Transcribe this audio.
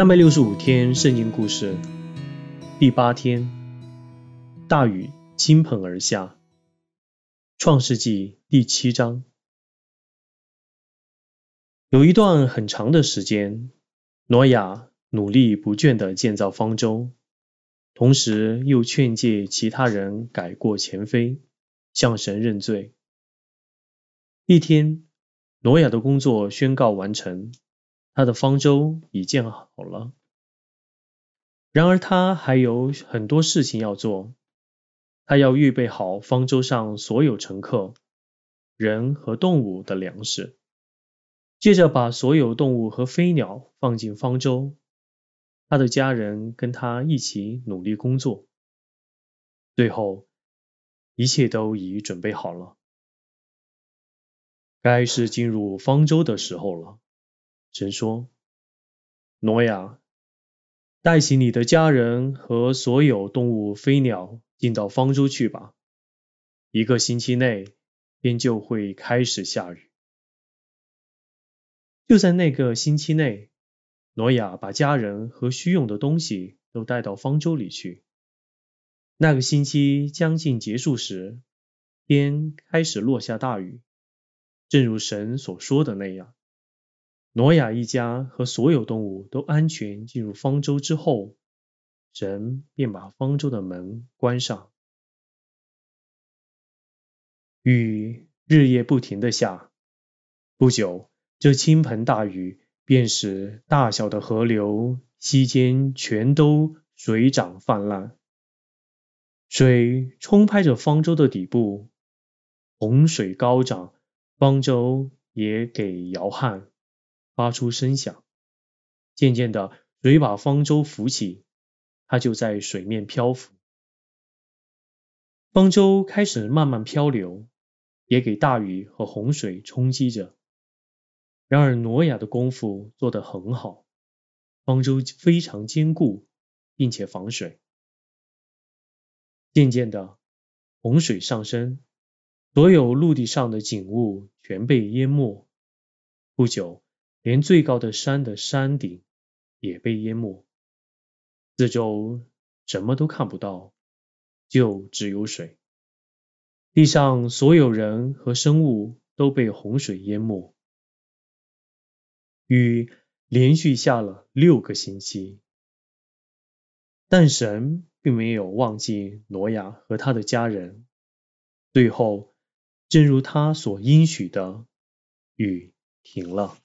三百六十五天圣经故事第八天，大雨倾盆而下。创世纪第七章，有一段很长的时间，挪亚努力不倦地建造方舟，同时又劝诫其他人改过前非，向神认罪。一天，挪亚的工作宣告完成。他的方舟已建好了，然而他还有很多事情要做。他要预备好方舟上所有乘客、人和动物的粮食，接着把所有动物和飞鸟放进方舟。他的家人跟他一起努力工作。最后，一切都已准备好了，该是进入方舟的时候了。神说：“挪亚，带起你的家人和所有动物、飞鸟进到方舟去吧。一个星期内，天就会开始下雨。就在那个星期内，挪亚把家人和需用的东西都带到方舟里去。那个星期将近结束时，天开始落下大雨，正如神所说的那样。”挪亚一家和所有动物都安全进入方舟之后，神便把方舟的门关上。雨日夜不停的下，不久，这倾盆大雨便使大小的河流溪间全都水涨泛滥，水冲拍着方舟的底部，洪水高涨，方舟也给摇撼。发出声响，渐渐的，水把方舟浮起，它就在水面漂浮。方舟开始慢慢漂流，也给大雨和洪水冲击着。然而，挪亚的功夫做得很好，方舟非常坚固，并且防水。渐渐的，洪水上升，所有陆地上的景物全被淹没。不久。连最高的山的山顶也被淹没，四周什么都看不到，就只有水。地上所有人和生物都被洪水淹没。雨连续下了六个星期，但神并没有忘记挪亚和他的家人。最后，正如他所应许的，雨停了。